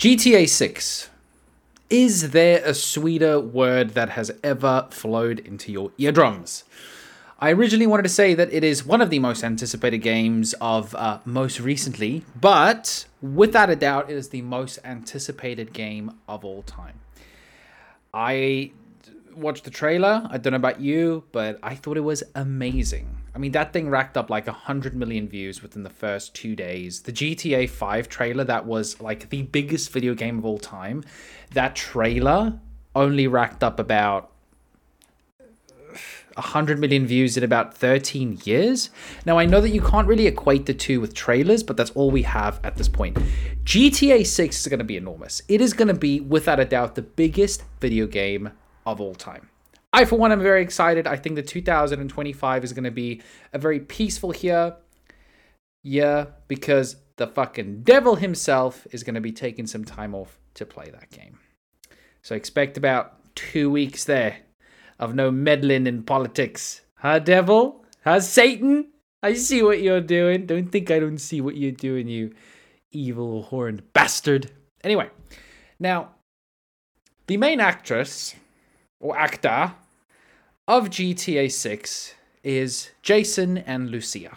GTA 6. Is there a sweeter word that has ever flowed into your eardrums? I originally wanted to say that it is one of the most anticipated games of uh, most recently, but without a doubt, it is the most anticipated game of all time. I watched the trailer. I don't know about you, but I thought it was amazing. I mean, that thing racked up like 100 million views within the first two days. The GTA 5 trailer, that was like the biggest video game of all time, that trailer only racked up about 100 million views in about 13 years. Now, I know that you can't really equate the two with trailers, but that's all we have at this point. GTA 6 is going to be enormous. It is going to be, without a doubt, the biggest video game of all time. I, for one, am very excited. I think the 2025 is going to be a very peaceful year. Yeah, because the fucking devil himself is going to be taking some time off to play that game. So expect about two weeks there of no meddling in politics. Huh, devil? Huh, Satan? I see what you're doing. Don't think I don't see what you're doing, you evil horned bastard. Anyway, now, the main actress or actor of GTA 6 is Jason and Lucia.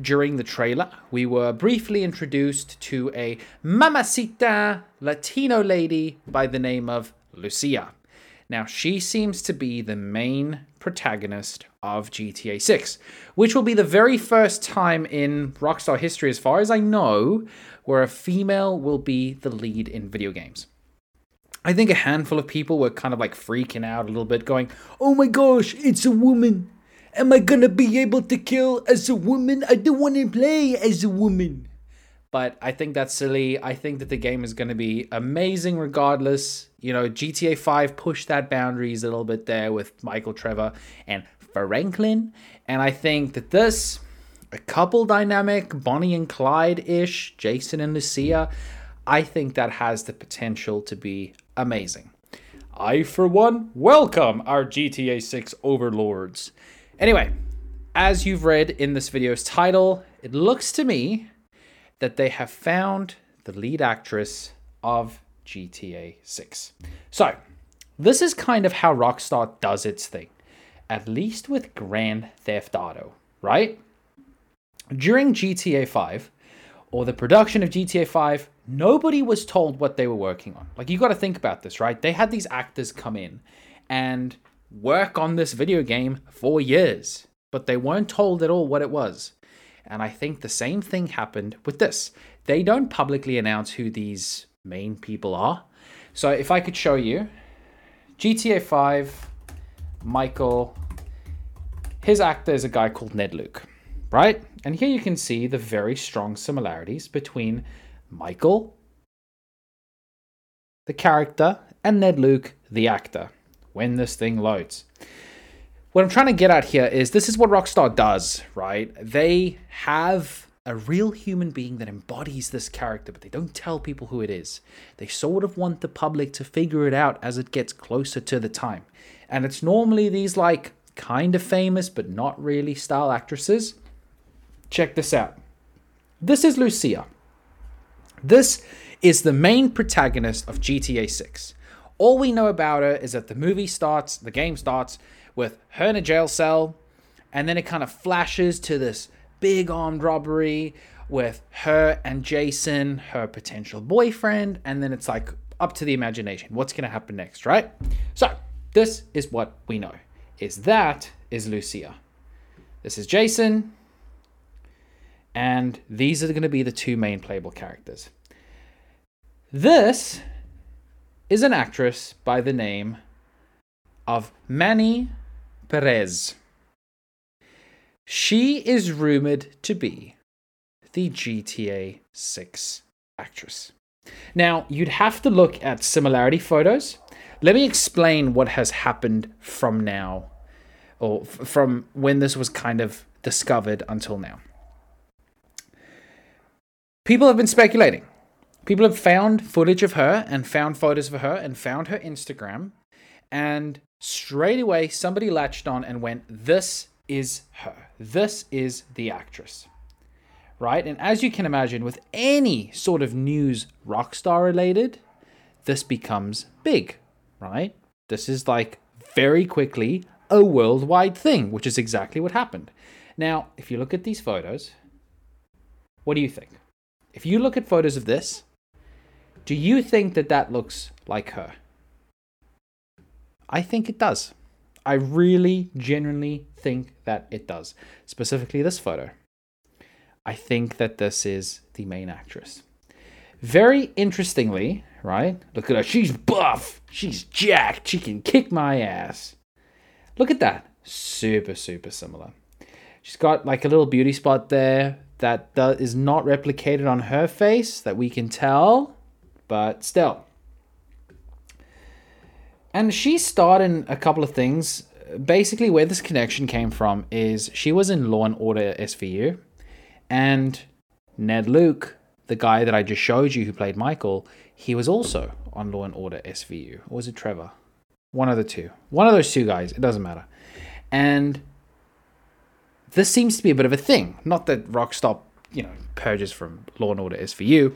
During the trailer, we were briefly introduced to a mamacita Latino lady by the name of Lucia. Now, she seems to be the main protagonist of GTA 6, which will be the very first time in Rockstar history, as far as I know, where a female will be the lead in video games. I think a handful of people were kind of like freaking out a little bit, going, Oh my gosh, it's a woman. Am I gonna be able to kill as a woman? I don't want to play as a woman. But I think that's silly. I think that the game is gonna be amazing regardless. You know, GTA 5 pushed that boundaries a little bit there with Michael Trevor and Franklin. And I think that this, a couple dynamic, Bonnie and Clyde ish, Jason and Lucia, I think that has the potential to be amazing. I, for one, welcome our GTA 6 overlords. Anyway, as you've read in this video's title, it looks to me that they have found the lead actress of GTA 6. So, this is kind of how Rockstar does its thing, at least with Grand Theft Auto, right? During GTA 5, or the production of GTA 5, nobody was told what they were working on. Like, you got to think about this, right? They had these actors come in and work on this video game for years, but they weren't told at all what it was. And I think the same thing happened with this. They don't publicly announce who these main people are. So, if I could show you GTA 5, Michael, his actor is a guy called Ned Luke, right? And here you can see the very strong similarities between Michael, the character, and Ned Luke, the actor, when this thing loads. What I'm trying to get at here is this is what Rockstar does, right? They have a real human being that embodies this character, but they don't tell people who it is. They sort of want the public to figure it out as it gets closer to the time. And it's normally these, like, kind of famous but not really style actresses. Check this out. This is Lucia. This is the main protagonist of GTA 6. All we know about her is that the movie starts, the game starts with her in a jail cell, and then it kind of flashes to this big armed robbery with her and Jason, her potential boyfriend, and then it's like up to the imagination. What's going to happen next, right? So, this is what we know. Is that is Lucia. This is Jason, and these are going to be the two main playable characters. This is an actress by the name of Manni Perez. She is rumored to be the GTA 6 actress. Now, you'd have to look at similarity photos. Let me explain what has happened from now, or f- from when this was kind of discovered until now. People have been speculating. People have found footage of her and found photos of her and found her Instagram. And straight away, somebody latched on and went, This is her. This is the actress. right? And as you can imagine, with any sort of news rockstar related, this becomes big, right? This is like very quickly a worldwide thing, which is exactly what happened. Now, if you look at these photos, what do you think? If you look at photos of this, do you think that that looks like her? I think it does. I really genuinely think that it does. Specifically, this photo. I think that this is the main actress. Very interestingly, right? Look at her. She's buff. She's jacked. She can kick my ass. Look at that. Super, super similar. She's got like a little beauty spot there that is not replicated on her face that we can tell, but still. And she starred in a couple of things. Basically, where this connection came from is she was in Law and Order SVU, and Ned Luke, the guy that I just showed you who played Michael, he was also on Law and Order SVU. Or was it Trevor? One of the two. One of those two guys. It doesn't matter. And this seems to be a bit of a thing. Not that Rockstar, you know, purges from Law and Order SVU,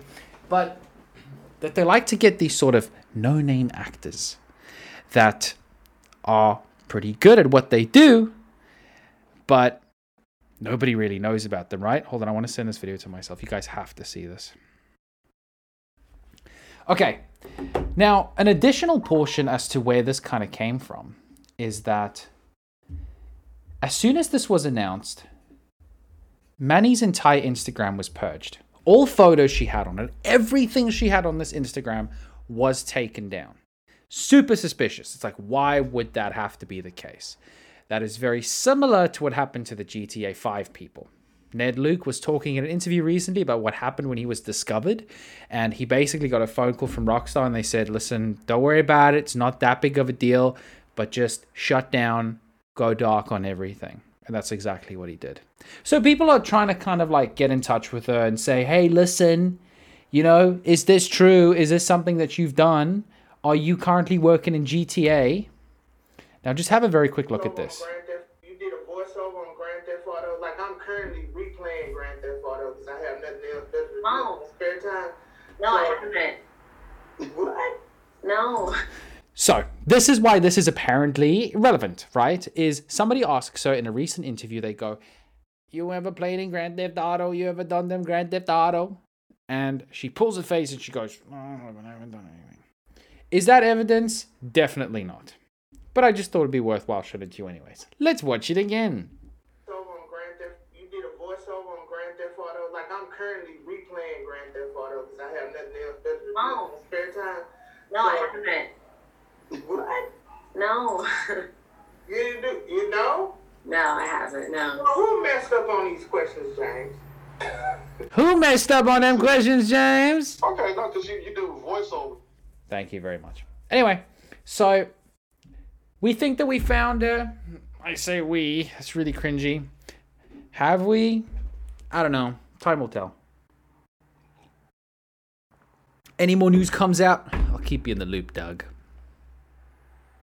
but that they like to get these sort of no-name actors that are pretty good at what they do, but nobody really knows about them, right? Hold on, I want to send this video to myself. You guys have to see this. Okay, now an additional portion as to where this kind of came from is that as soon as this was announced, Manni's entire Instagram was purged. All photos she had on it, everything she had on this Instagram was taken down. Super suspicious. It's like, why would that have to be the case? That is very similar to what happened to the GTA 5 people. Ned Luke was talking in an interview recently about what happened when he was discovered. And he basically got a phone call from Rockstar and they said, listen, don't worry about it. It's not that big of a deal, but just shut down, go dark on everything. And that's exactly what he did. So people are trying to kind of like get in touch with her and say, hey, listen, you know, is this true? Is this something that you've done? Are you currently working in GTA? Now just have a very quick look at this. You did a voiceover on Grand Theft Auto. Like I'm currently replaying Grand Theft Auto because I have nothing else to do oh. spare time. No, so, I haven't. What? No. So, this is why this is apparently relevant, right? Is somebody asks her in a recent interview, they go, You ever played in Grand Theft Auto? You ever done them Grand Theft Auto? And she pulls her face and she goes, oh, I haven't done anything. Is that evidence? Definitely not. But I just thought it'd be worthwhile showing it to you anyways. Let's watch it again. You did a voiceover on Grand Theft Auto. Like I'm currently replaying Grand Theft Auto because I have nothing else to do oh. spare time. No, so, I haven't. What? No. you do? You know? No, I haven't. No. Well, who messed up on these questions, James? who messed up on them questions, James? Okay, no, because you, you do voiceover. Thank you very much. Anyway, so we think that we found her. I say we. It's really cringy. Have we? I don't know. Time will tell. Any more news comes out, I'll keep you in the loop, Doug.